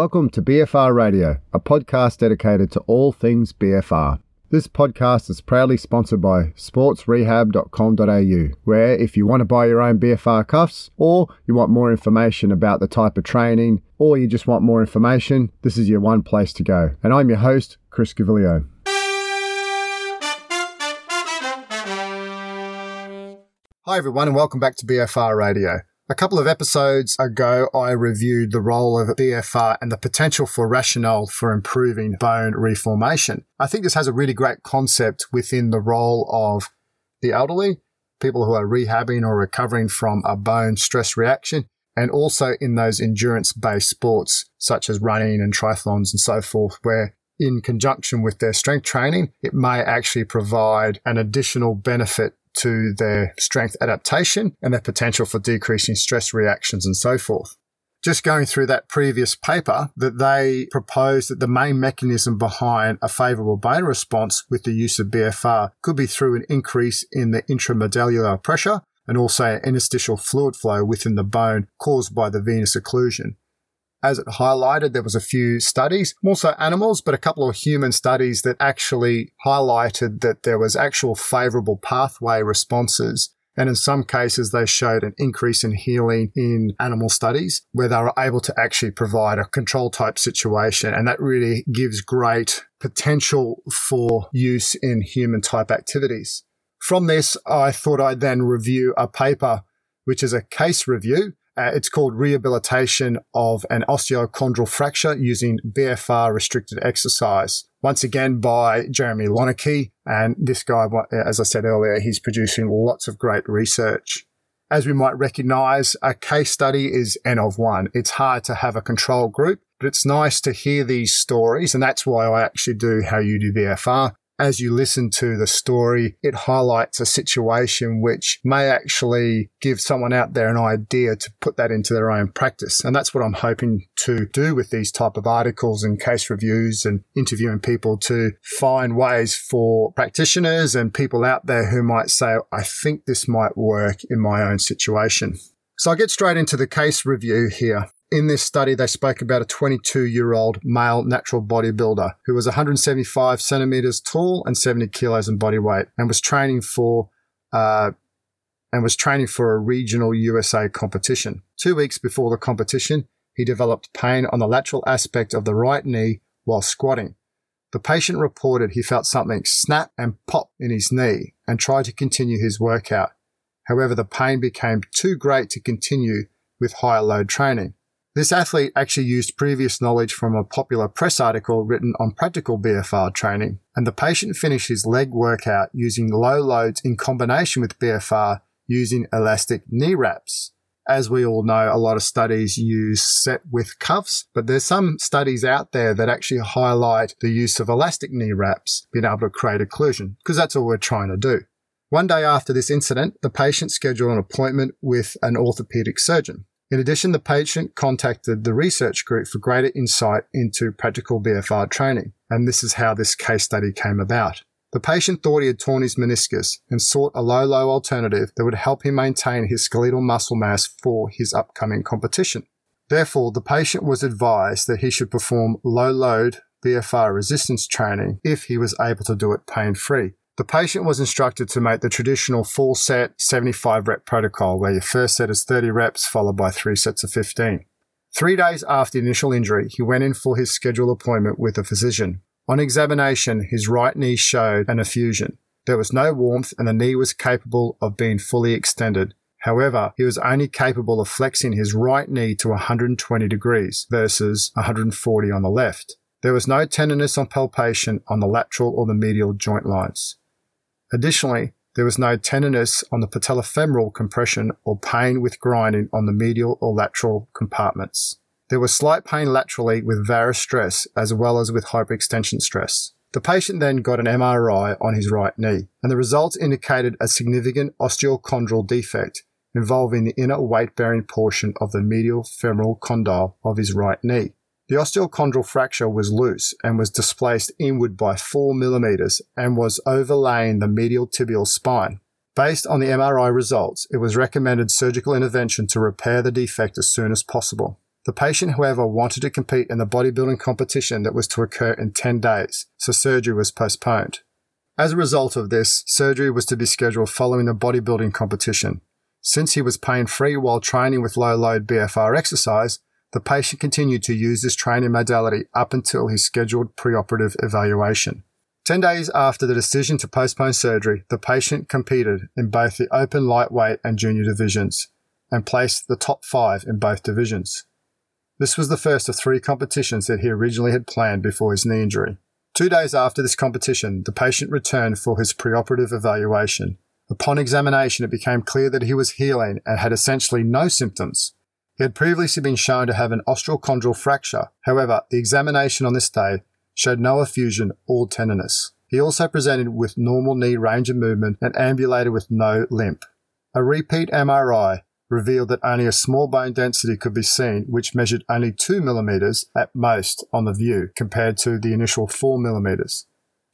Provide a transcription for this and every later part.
Welcome to BFR Radio, a podcast dedicated to all things BFR. This podcast is proudly sponsored by sportsrehab.com.au, where if you want to buy your own BFR cuffs, or you want more information about the type of training, or you just want more information, this is your one place to go. And I'm your host, Chris Gaviglio. Hi, everyone, and welcome back to BFR Radio. A couple of episodes ago, I reviewed the role of BFR and the potential for rationale for improving bone reformation. I think this has a really great concept within the role of the elderly, people who are rehabbing or recovering from a bone stress reaction, and also in those endurance based sports such as running and triathlons and so forth, where in conjunction with their strength training, it may actually provide an additional benefit to their strength adaptation and their potential for decreasing stress reactions and so forth. Just going through that previous paper, that they proposed that the main mechanism behind a favorable bone response with the use of BFR could be through an increase in the intramedullary pressure and also interstitial fluid flow within the bone caused by the venous occlusion as it highlighted, there was a few studies, also animals, but a couple of human studies that actually highlighted that there was actual favorable pathway responses. And in some cases, they showed an increase in healing in animal studies where they were able to actually provide a control type situation. And that really gives great potential for use in human type activities. From this, I thought I'd then review a paper, which is a case review uh, it's called rehabilitation of an osteochondral fracture using BFR restricted exercise. Once again by Jeremy Loenneke. And this guy, as I said earlier, he's producing lots of great research. As we might recognize, a case study is N of one. It's hard to have a control group, but it's nice to hear these stories. And that's why I actually do how you do BFR as you listen to the story, it highlights a situation which may actually give someone out there an idea to put that into their own practice. And that's what I'm hoping to do with these type of articles and case reviews and interviewing people to find ways for practitioners and people out there who might say, I think this might work in my own situation. So I'll get straight into the case review here. In this study, they spoke about a 22 year old male natural bodybuilder who was 175 centimeters tall and 70 kilos in body weight and was training for, uh, and was training for a regional USA competition. Two weeks before the competition, he developed pain on the lateral aspect of the right knee while squatting. The patient reported he felt something snap and pop in his knee and tried to continue his workout. However, the pain became too great to continue with higher load training. This athlete actually used previous knowledge from a popular press article written on practical BFR training, and the patient finished his leg workout using low loads in combination with BFR using elastic knee wraps. As we all know, a lot of studies use set with cuffs, but there's some studies out there that actually highlight the use of elastic knee wraps being able to create occlusion, because that's all we're trying to do. One day after this incident, the patient scheduled an appointment with an orthopedic surgeon. In addition, the patient contacted the research group for greater insight into practical BFR training, and this is how this case study came about. The patient thought he had torn his meniscus and sought a low low alternative that would help him maintain his skeletal muscle mass for his upcoming competition. Therefore, the patient was advised that he should perform low load BFR resistance training if he was able to do it pain free. The patient was instructed to make the traditional full set 75 rep protocol where your first set is 30 reps followed by three sets of 15. Three days after the initial injury, he went in for his scheduled appointment with a physician. On examination, his right knee showed an effusion. There was no warmth and the knee was capable of being fully extended. However, he was only capable of flexing his right knee to 120 degrees versus 140 on the left. There was no tenderness on palpation on the lateral or the medial joint lines. Additionally, there was no tenderness on the patellofemoral compression or pain with grinding on the medial or lateral compartments. There was slight pain laterally with varus stress as well as with hyperextension stress. The patient then got an MRI on his right knee, and the results indicated a significant osteochondral defect involving the inner weight bearing portion of the medial femoral condyle of his right knee. The osteochondral fracture was loose and was displaced inward by 4 millimeters and was overlaying the medial tibial spine. Based on the MRI results, it was recommended surgical intervention to repair the defect as soon as possible. The patient, however, wanted to compete in the bodybuilding competition that was to occur in 10 days, so surgery was postponed. As a result of this, surgery was to be scheduled following the bodybuilding competition. Since he was pain free while training with low load BFR exercise, the patient continued to use this training modality up until his scheduled preoperative evaluation. 10 days after the decision to postpone surgery, the patient competed in both the open lightweight and junior divisions and placed the top five in both divisions. This was the first of three competitions that he originally had planned before his knee injury. Two days after this competition, the patient returned for his preoperative evaluation. Upon examination, it became clear that he was healing and had essentially no symptoms. He had previously been shown to have an osteochondral fracture. However, the examination on this day showed no effusion or tenderness. He also presented with normal knee range of movement and ambulated with no limp. A repeat MRI revealed that only a small bone density could be seen, which measured only 2 millimeters at most on the view compared to the initial 4 millimeters.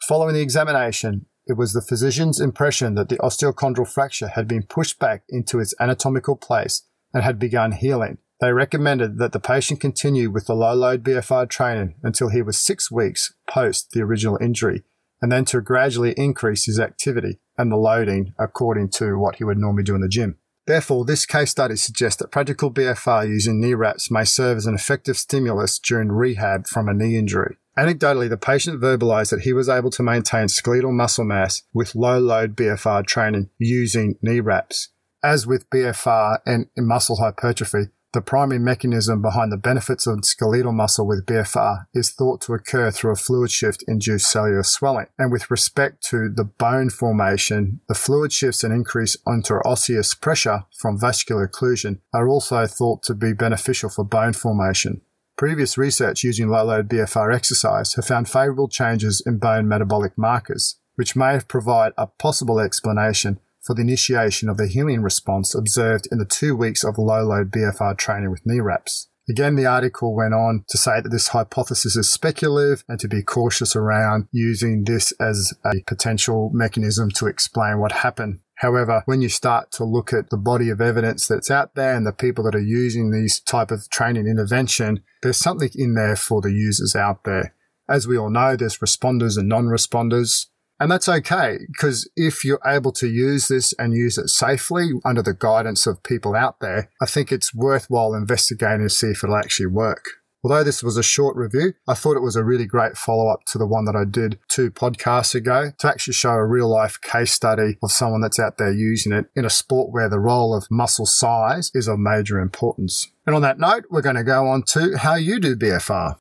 Following the examination, it was the physician's impression that the osteochondral fracture had been pushed back into its anatomical place and had begun healing. They recommended that the patient continue with the low load BFR training until he was six weeks post the original injury, and then to gradually increase his activity and the loading according to what he would normally do in the gym. Therefore, this case study suggests that practical BFR using knee wraps may serve as an effective stimulus during rehab from a knee injury. Anecdotally, the patient verbalized that he was able to maintain skeletal muscle mass with low load BFR training using knee wraps. As with BFR and muscle hypertrophy, the primary mechanism behind the benefits of skeletal muscle with BFR is thought to occur through a fluid shift induced cellular swelling. And with respect to the bone formation, the fluid shifts and increase interosseous pressure from vascular occlusion are also thought to be beneficial for bone formation. Previous research using low load BFR exercise have found favorable changes in bone metabolic markers, which may provide a possible explanation for the initiation of the healing response observed in the two weeks of low load BFR training with knee wraps. Again, the article went on to say that this hypothesis is speculative and to be cautious around using this as a potential mechanism to explain what happened. However, when you start to look at the body of evidence that's out there and the people that are using these type of training intervention, there's something in there for the users out there. As we all know, there's responders and non-responders. And that's okay because if you're able to use this and use it safely under the guidance of people out there, I think it's worthwhile investigating to see if it'll actually work. Although this was a short review, I thought it was a really great follow up to the one that I did two podcasts ago to actually show a real life case study of someone that's out there using it in a sport where the role of muscle size is of major importance. And on that note, we're going to go on to how you do BFR.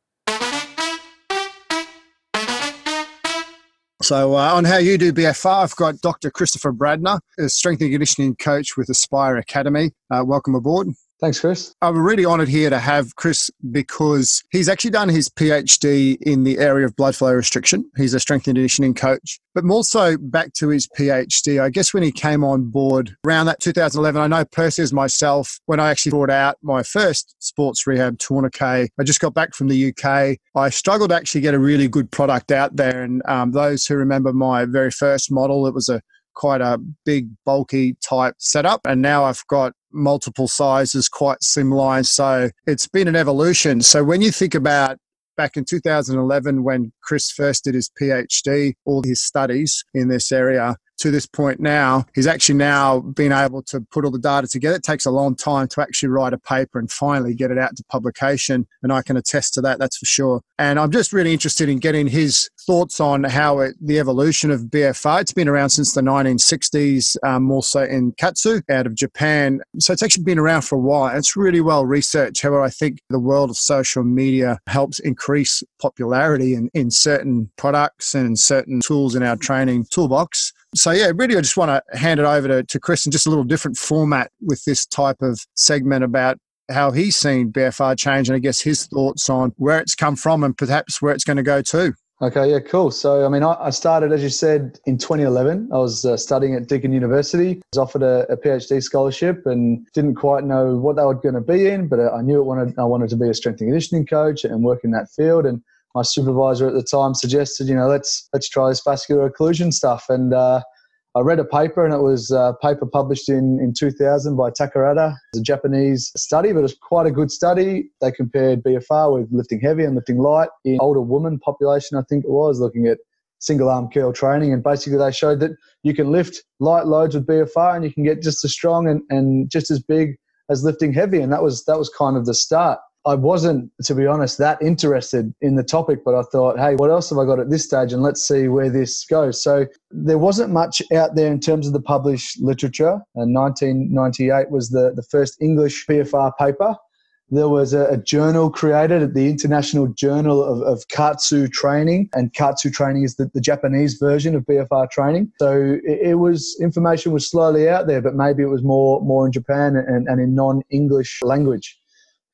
So, uh, on how you do BFR, I've got Dr. Christopher Brandner, a strength and conditioning coach with Aspire Academy. Uh, welcome aboard. Thanks, Chris. I'm really honoured here to have Chris because he's actually done his PhD in the area of blood flow restriction. He's a strength and conditioning coach. But more so back to his PhD, I guess when he came on board around that 2011, I know as myself, when I actually brought out my first sports rehab tourniquet, I just got back from the UK. I struggled to actually get a really good product out there. And um, those who remember my very first model, it was a quite a big, bulky type setup. And now I've got multiple sizes, quite slimline. So it's been an evolution. So when you think about back in 2011 when Chris first did his PhD, all his studies in this area, to this point now, he's actually now been able to put all the data together. It takes a long time to actually write a paper and finally get it out to publication. And I can attest to that, that's for sure. And I'm just really interested in getting his thoughts on how it, the evolution of BFR. It's been around since the 1960s, um, more so in KAATSU out of Japan. So it's actually been around for a while. It's really well researched. However, I think the world of social media helps increase popularity in, in certain products and certain tools in our training toolbox. So, yeah, really, I just want to hand it over to, to Chris in just a little different format with this type of segment about how he's seen BFR change and I guess his thoughts on where it's come from and perhaps where it's going to go to. Okay, yeah, cool. So, I mean, I, started, as you said, in 2011. I was uh, studying at Deakin University. I was offered a, a, PhD scholarship and didn't quite know what they were going to be in, but I knew it wanted, I wanted to be a strength and conditioning coach and work in that field. And my supervisor at the time suggested, you know, let's let's try this vascular occlusion stuff. And uh, I read a paper and it was a paper published in, in 2000 by Takarada. It's a Japanese study, but it's quite a good study. They compared BFR with lifting heavy and lifting light in older woman population, I think it was, looking at single arm curl training. And basically they showed that you can lift light loads with BFR and you can get just as strong and, and just as big as lifting heavy. And that was, that was kind of the start. I wasn't, to be honest, that interested in the topic, but I thought, hey, what else have I got at this stage? And let's see where this goes. So there wasn't much out there in terms of the published literature. Uh, and 1998 was the, the first English BFR paper. There was a, a journal created at the International Journal of, of KAATSU Training, and KAATSU Training is the, the Japanese version of BFR training. So it, it, was information was slowly out there, but maybe it was more more in Japan and, and in non-English language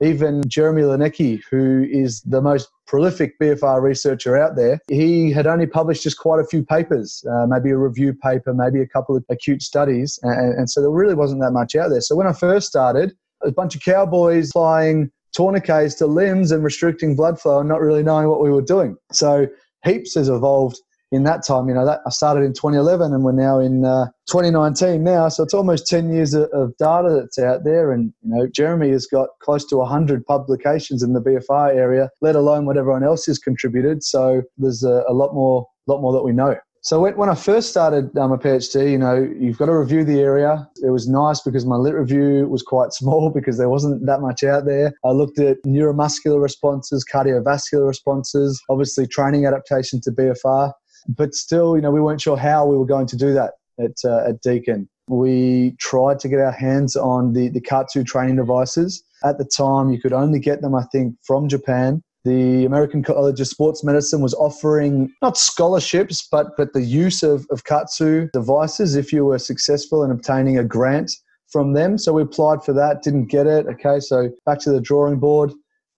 even Jeremy Loenneke, who is the most prolific BFR researcher out there, he had only published just quite a few papers, uh, maybe a review paper, maybe a couple of acute studies. And, and, so there really wasn't that much out there. So when I first started, a bunch of cowboys applying tourniquets to limbs and restricting blood flow and not really knowing what we were doing. So heaps has evolved in that time. You know, that I started in 2011 and we're now in uh, 2019 now. So it's almost 10 years of, of, data that's out there. And, you know, Jeremy has got close to 100 publications in the BFR area, let alone what everyone else has contributed. So there's a, a lot more, lot more that we know. So when, I first started um, PhD, you know, you've got to review the area. It was nice because my lit review was quite small because there wasn't that much out there. I looked at neuromuscular responses, cardiovascular responses, obviously training adaptation to BFR but still, you know, we weren't sure how we were going to do that at, uh, at Deakin. We tried to get our hands on the, the KAATSU training devices. At the time, you could only get them, I think, from Japan. The American College of Sports Medicine was offering not scholarships, but, but the use of, of KAATSU devices if you were successful in obtaining a grant from them. So we applied for that, didn't get it. Okay, so back to the drawing board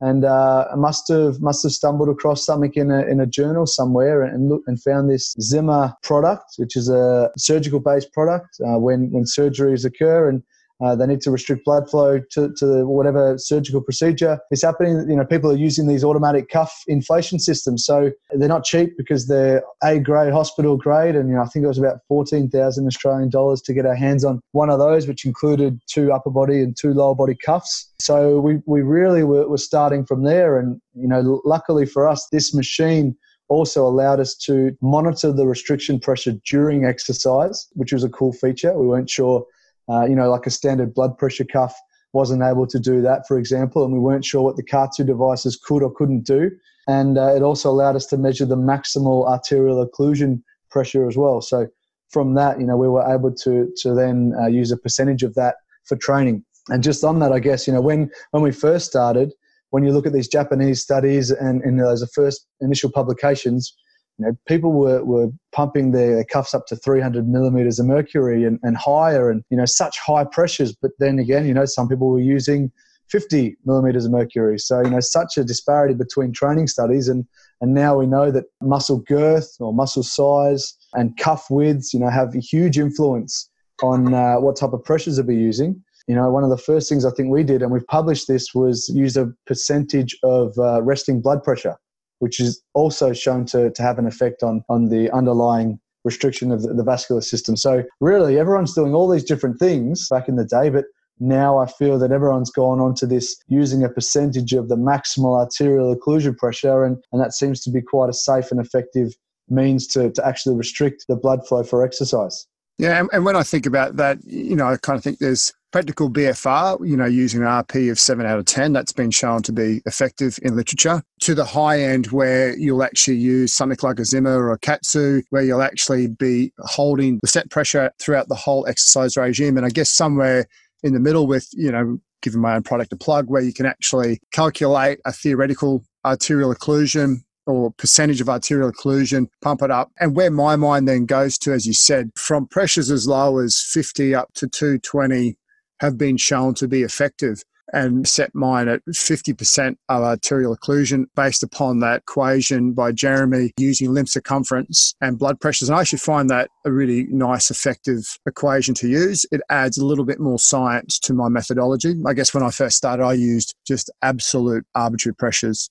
and uh, I must have must have stumbled across something in a, in a journal somewhere and and found this Zimmer product, which is a surgical based product uh, when when surgeries occur. And uh, they need to restrict blood flow to, to whatever surgical procedure is happening. You know, people are using these automatic cuff inflation systems, so they're not cheap because they're A grade, hospital grade, and you know, I think it was about fourteen thousand Australian dollars to get our hands on one of those, which included two upper body and two lower body cuffs. So we we really were, were starting from there, and you know, luckily for us, this machine also allowed us to monitor the restriction pressure during exercise, which was a cool feature. We weren't sure uh, you know, like a standard blood pressure cuff wasn't able to do that, for example, and we weren't sure what the KAATSU devices could or couldn't do. And uh, it also allowed us to measure the maximal arterial occlusion pressure as well. So from that, you know, we were able to to then uh, use a percentage of that for training. And just on that, I guess, you know, when when we first started, when you look at these Japanese studies and, and those first initial publications, you know, people were, were pumping their cuffs up to 300 millimeters of mercury and, and higher and, you know, such high pressures. But then again, you know, some people were using 50 millimeters of mercury. So, you know, such a disparity between training studies. And, and now we know that muscle girth or muscle size and cuff widths, you know, have a huge influence on uh, what type of pressures they'll be using. You know, one of the first things I think we did, and we've published this, was use a percentage of uh, resting blood pressure which is also shown to, to have an effect on, on the underlying restriction of the, the vascular system. So, really, everyone's doing all these different things back in the day, but now I feel that everyone's gone on to this using a percentage of the maximal arterial occlusion pressure, and, and that seems to be quite a safe and effective means to, to actually restrict the blood flow for exercise. Yeah, and, and when I think about that, you know, I kind of think there's practical BFR, you know, using an RP of 7 out of 10, that's been shown to be effective in literature, to the high end where you'll actually use something like a Zimmer or a KAATSU, where you'll actually be holding the set pressure throughout the whole exercise regime. And I guess somewhere in the middle with, you know, giving my own product a plug, where you can actually calculate a theoretical arterial occlusion or percentage of arterial occlusion, pump it up. And where my mind then goes to, as you said, from pressures as low as 50 up to 220 have been shown to be effective and set mine at 50% of arterial occlusion based upon that equation by Jeremy using limb circumference and blood pressures. And I actually find that a really nice, effective equation to use. It adds a little bit more science to my methodology. I guess when I first started, I used just absolute arbitrary pressures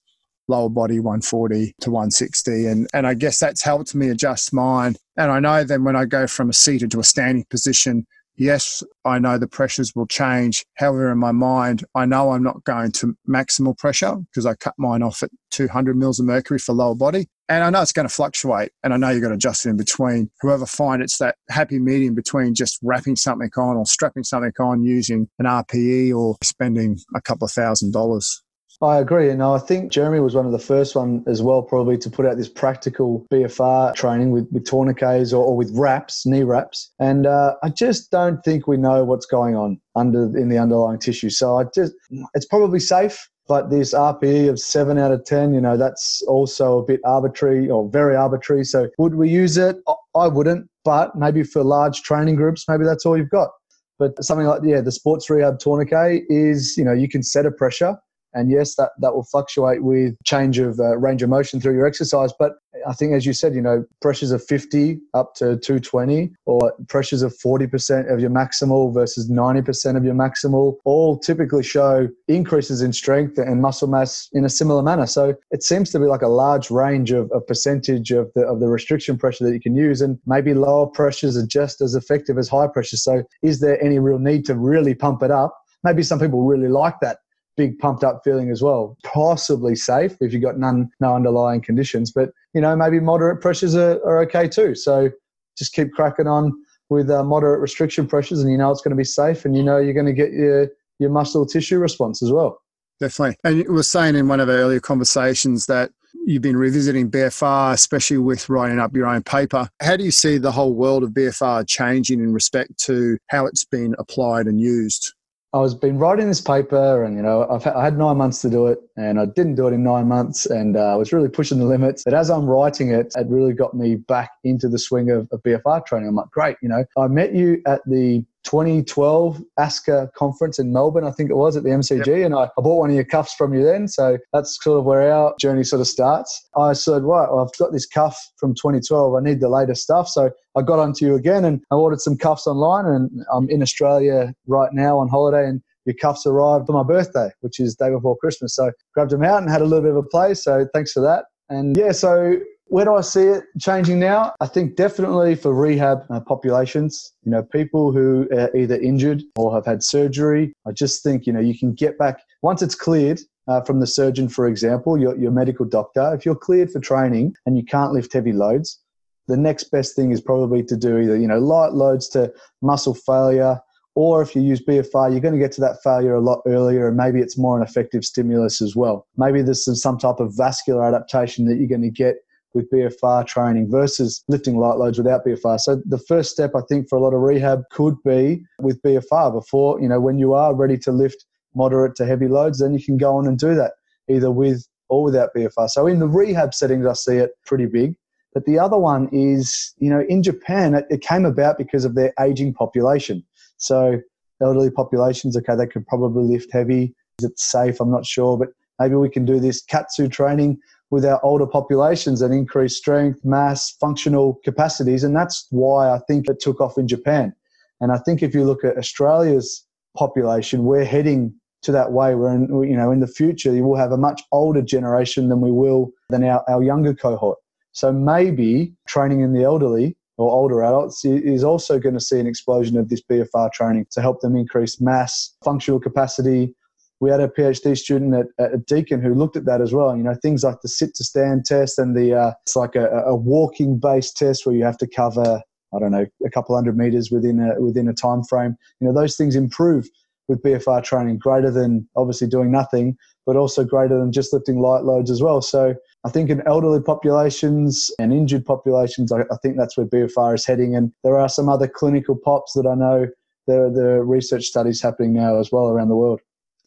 lower body 140 to 160. And, and I guess that's helped me adjust mine. And I know then when I go from a seated to a standing position, yes, I know the pressures will change. However, in my mind, I know I'm not going to maximal pressure because I cut mine off at 200 mils of mercury for lower body. And I know it's going to fluctuate. And I know you've got to adjust it in between. Whoever find it's that happy medium between just wrapping something on or strapping something on using an RPE or spending a couple of thousand dollars. I agree. And I think Jeremy was one of the first one as well, probably to put out this practical BFR training with, with tourniquets or, or with wraps, knee wraps. And uh, I just don't think we know what's going on under in the underlying tissue. So I just, it's probably safe. But this RPE of seven out of 10, you know, that's also a bit arbitrary or very arbitrary. So would we use it? I wouldn't, but maybe for large training groups, maybe that's all you've got. But something like, yeah, the sports rehab tourniquet is, you know, you can set a pressure and yes, that, that will fluctuate with change of uh, range of motion through your exercise. But I think, as you said, you know, pressures of 50 up to 220 or pressures of 40% of your maximal versus 90% of your maximal all typically show increases in strength and muscle mass in a similar manner. So it seems to be like a large range of, of percentage of the, of the restriction pressure that you can use. And maybe lower pressures are just as effective as high pressure. So is there any real need to really pump it up? Maybe some people really like that big pumped up feeling as well. Possibly safe if you've got none, no underlying conditions, but you know maybe moderate pressures are, are okay too. So just keep cracking on with uh, moderate restriction pressures, and you know it's going to be safe, and you know you're going to get your your muscle tissue response as well. Definitely, and you were saying in one of our earlier conversations that you've been revisiting BFR, especially with writing up your own paper. How do you see the whole world of BFR changing in respect to how it's been applied and used? I was been writing this paper, and you know, I've I had nine months to do it, and I didn't do it in nine months, and uh, I was really pushing the limits. But as I'm writing it, it really got me back into the swing of, of BFR training. I'm like, great, you know, I met you at the 2012 ASCA conference in Melbourne, I think it was at the MCG, yep. and I, I, bought one of your cuffs from you then. So that's sort of where our journey sort of starts. I said, right, well, I've got this cuff from 2012. I need the latest stuff. So I got onto you again and I ordered some cuffs online, and I'm in Australia right now on holiday, and your cuffs arrived for my birthday, which is day before Christmas. So grabbed them out and had a little bit of a play. So thanks for that. And yeah, so where do I see it changing now? I think definitely for rehab uh, populations, you know, people who are either injured or have had surgery. I just think, you know, you can get back once it's cleared uh, from the surgeon, for example, your, your medical doctor. If you're cleared for training and you can't lift heavy loads, the next best thing is probably to do either, you know, light loads to muscle failure, or if you use BFR, you're going to get to that failure a lot earlier, and maybe it's more an effective stimulus as well. Maybe there's some, some type of vascular adaptation that you're going to get with BFR training versus lifting light loads without BFR. So the first step I think for a lot of rehab could be with BFR before, you know, when you are ready to lift moderate to heavy loads, then you can go on and do that either with or without BFR. So in the rehab settings, I see it pretty big. But the other one is, you know, in Japan, it, it came about because of their aging population. So elderly populations, okay, they could probably lift heavy. Is it safe? I'm not sure, but maybe we can do this KAATSU training with our older populations and increased strength, mass, functional capacities. And that's why I think it took off in Japan. And I think if you look at Australia's population, we're heading to that way. We're in, you know, in the future, we will have a much older generation than we will than our, our younger cohort. So maybe training in the elderly or older adults is also going to see an explosion of this BFR training to help them increase mass, functional capacity, we had a PhD student at, at Deakin who looked at that as well. You know, things like the sit to stand test and the uh, it's like a, a walking based test where you have to cover I don't know a couple hundred meters within a within a time frame. You know, those things improve with BFR training greater than obviously doing nothing, but also greater than just lifting light loads as well. So I think in elderly populations and injured populations, I, I think that's where BFR is heading. And there are some other clinical pops that I know there are the research studies happening now as well around the world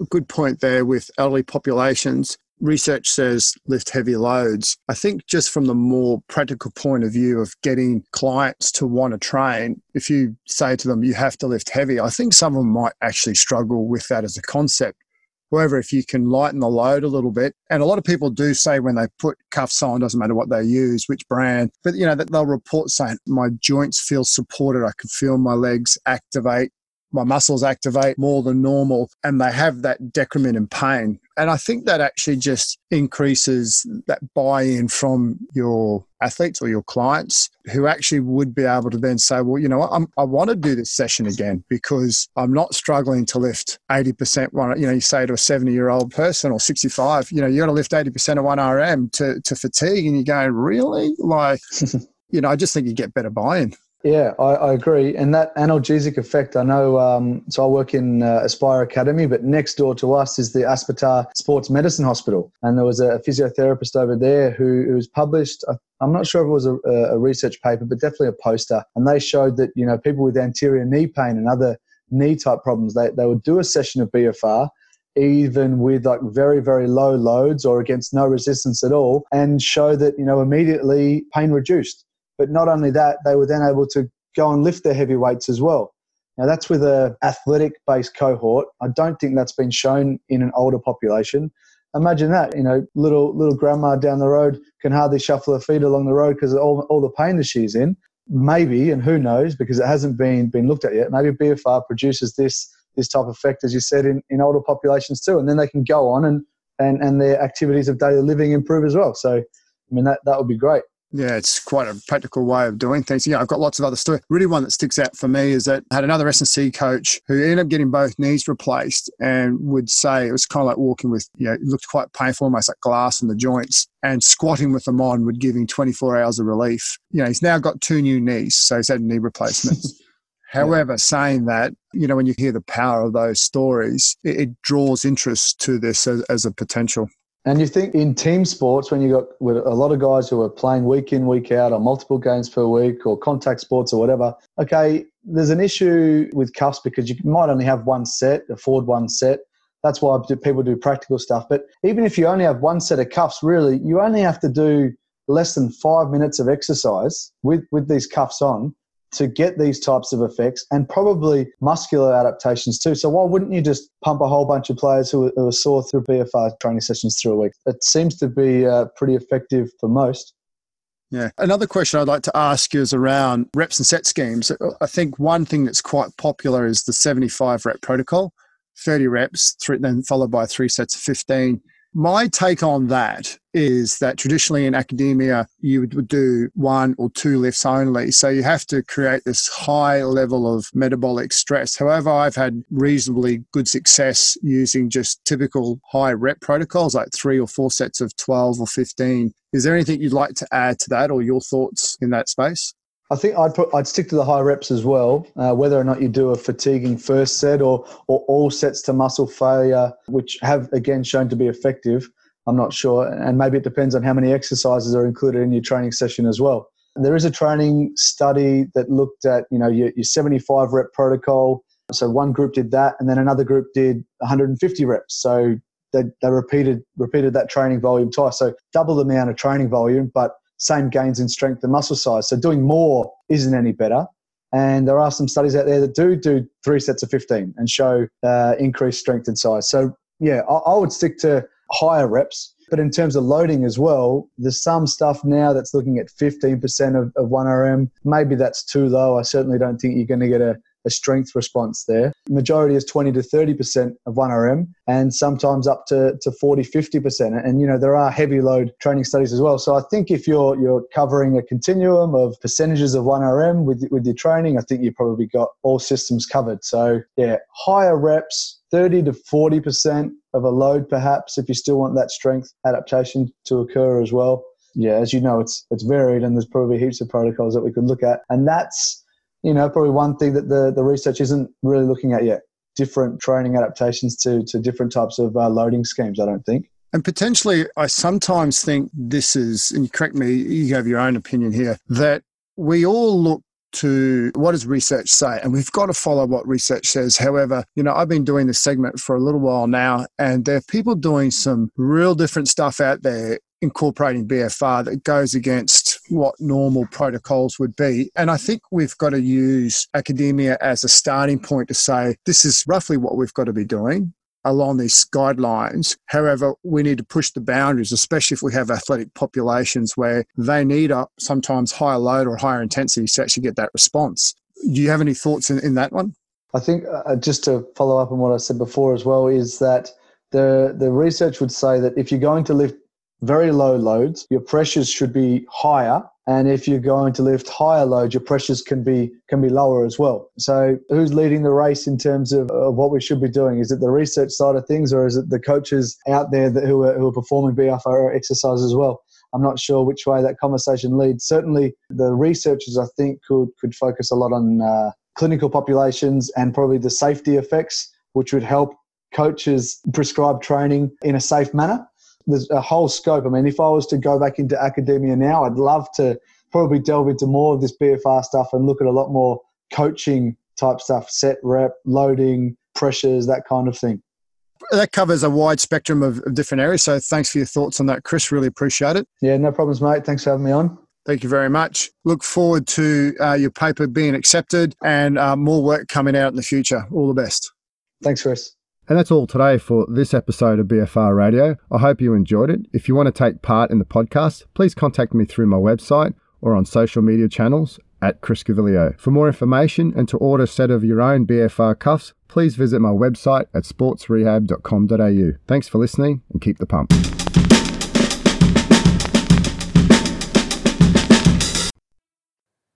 good point there with elderly populations. Research says lift heavy loads. I think just from the more practical point of view of getting clients to want to train, if you say to them, you have to lift heavy, I think some of them might actually struggle with that as a concept. However, if you can lighten the load a little bit, and a lot of people do say when they put cuffs on, doesn't matter what they use, which brand, but you know that they'll report saying my joints feel supported, I can feel my legs activate, my muscles activate more than normal and they have that decrement in pain. And I think that actually just increases that buy in from your athletes or your clients who actually would be able to then say, well, you know what, I'm, i want to do this session again because I'm not struggling to lift 80% one, you know, you say to a 70 year old person or 65, you know, you got to lift 80% of one RM to, to fatigue. And you go, really? Like, you know, I just think you get better buy in. Yeah, I, I, agree. And that analgesic effect, I know. Um, so I work in uh, Aspire Academy, but next door to us is the Aspetar Sports Medicine Hospital. And there was a physiotherapist over there who, who was published, I'm not sure if it was a, a research paper, but definitely a poster. And they showed that, you know, people with anterior knee pain and other knee type problems, they, they would do a session of BFR even with like very very low loads or against no resistance at all and show that you know immediately pain reduced but not only that, they were then able to go and lift their heavy weights as well. Now that's with a athletic based cohort. I don't think that's been shown in an older population. Imagine that, you know, little little grandma down the road can hardly shuffle her feet along the road because of all, all the pain that she's in. Maybe, and who knows, because it hasn't been been looked at yet. Maybe BFR produces this this type of effect, as you said, in, in older populations too, and then they can go on and and and their activities of daily living improve as well. So, I mean, that that would be great. Yeah, it's quite a practical way of doing things. Yeah, I've got lots of other stories. Really, one that sticks out for me is that I had another S&C coach who ended up getting both knees replaced and would say it was kind of like walking with, you know, it looked quite painful, almost like glass in the joints. And squatting with them on would give him 24 hours of relief. You know, he's now got two new knees, so he's had knee replacements. However, yeah. saying that, you know, when you hear the power of those stories, it, it draws interest to this as, as a potential. And you think in team sports, when you got with a lot of guys who are playing week in, week out, or multiple games per week, or contact sports or whatever, okay, there's an issue with cuffs because you might only have one set, afford one set. That's why people do practical stuff. But even if you only have one set of cuffs, really, you only have to do less than five minutes of exercise with, with these cuffs on to get these types of effects and probably muscular adaptations too. So why wouldn't you just pump a whole bunch of players who, are sore through BFR training sessions through a week? It seems to be uh, pretty effective for most. Yeah. Another question I'd like to ask you is around reps and set schemes. I think one thing that's quite popular is the 75 rep protocol, 30 reps, three, then followed by three sets of 15 my take on that is that traditionally in academia, you would do one or two lifts only. So you have to create this high level of metabolic stress. However, I've had reasonably good success using just typical high rep protocols, like three or four sets of 12 or 15. Is there anything you'd like to add to that or your thoughts in that space? I think I'd put I'd stick to the high reps as well. Uh, whether or not you do a fatiguing first set or or all sets to muscle failure, which have again shown to be effective, I'm not sure. And maybe it depends on how many exercises are included in your training session as well. There is a training study that looked at you know your, your 75 rep protocol. So one group did that, and then another group did 150 reps. So they, they repeated repeated that training volume twice. So double the amount of training volume, but same gains in strength and muscle size. So doing more isn't any better. And there are some studies out there that do do three sets of 15 and show uh, increased strength and size. So yeah, I, I would stick to higher reps. But in terms of loading as well, there's some stuff now that's looking at 15% of, of 1RM. Maybe that's too low. I certainly don't think you're going to get a, a strength response there. Majority is 20 to 30% of 1RM and sometimes up to, to 40, 50%. And, you know, there are heavy load training studies as well. So I think if you're, you're covering a continuum of percentages of 1RM with, with your training, I think you've probably got all systems covered. So yeah, higher reps, 30 to 40% of a load perhaps if you still want that strength adaptation to occur as well. Yeah, as you know, it's it's varied and there's probably heaps of protocols that we could look at. And that's you know, probably one thing that the, the research isn't really looking at yet. Different training adaptations to, to different types of uh, loading schemes, I don't think. And potentially, I sometimes think this is, and correct me, you have your own opinion here, that we all look to what does research say and we've got to follow what research says however you know i've been doing this segment for a little while now and there are people doing some real different stuff out there incorporating BFR that goes against what normal protocols would be. And I think we've got to use academia as a starting point to say this is roughly what we've got to be doing along these guidelines. However, we need to push the boundaries, especially if we have athletic populations where they need a sometimes higher load or higher intensity to actually get that response. Do you have any thoughts in, in that one? I think uh, just to follow up on what I said before as well is that the the research would say that if you're going to lift very low loads, your pressures should be higher. And if you're going to lift higher loads, your pressures can be can be lower as well. So, who's leading the race in terms of, of what we should be doing? Is it the research side of things, or is it the coaches out there that, who, are, who are performing BFR exercises as well? I'm not sure which way that conversation leads. Certainly, the researchers I think could could focus a lot on uh, clinical populations and probably the safety effects, which would help coaches prescribe training in a safe manner. There's a whole scope. I mean, if I was to go back into academia now, I'd love to probably delve into more of this BFR stuff and look at a lot more coaching type stuff, set rep, loading, pressures, that kind of thing. That covers a wide spectrum of, of different areas. So thanks for your thoughts on that, Chris. Really appreciate it. Yeah, no problems, mate. Thanks for having me on. Thank you very much. Look forward to uh, your paper being accepted and uh, more work coming out in the future. All the best. Thanks, Chris. And that's all today for this episode of BFR Radio. I hope you enjoyed it. If you want to take part in the podcast, please contact me through my website or on social media channels at Chris Gaviglio. For more information and to order a set of your own BFR cuffs, please visit my website at sportsrehab.com.au. Thanks for listening and keep the pump.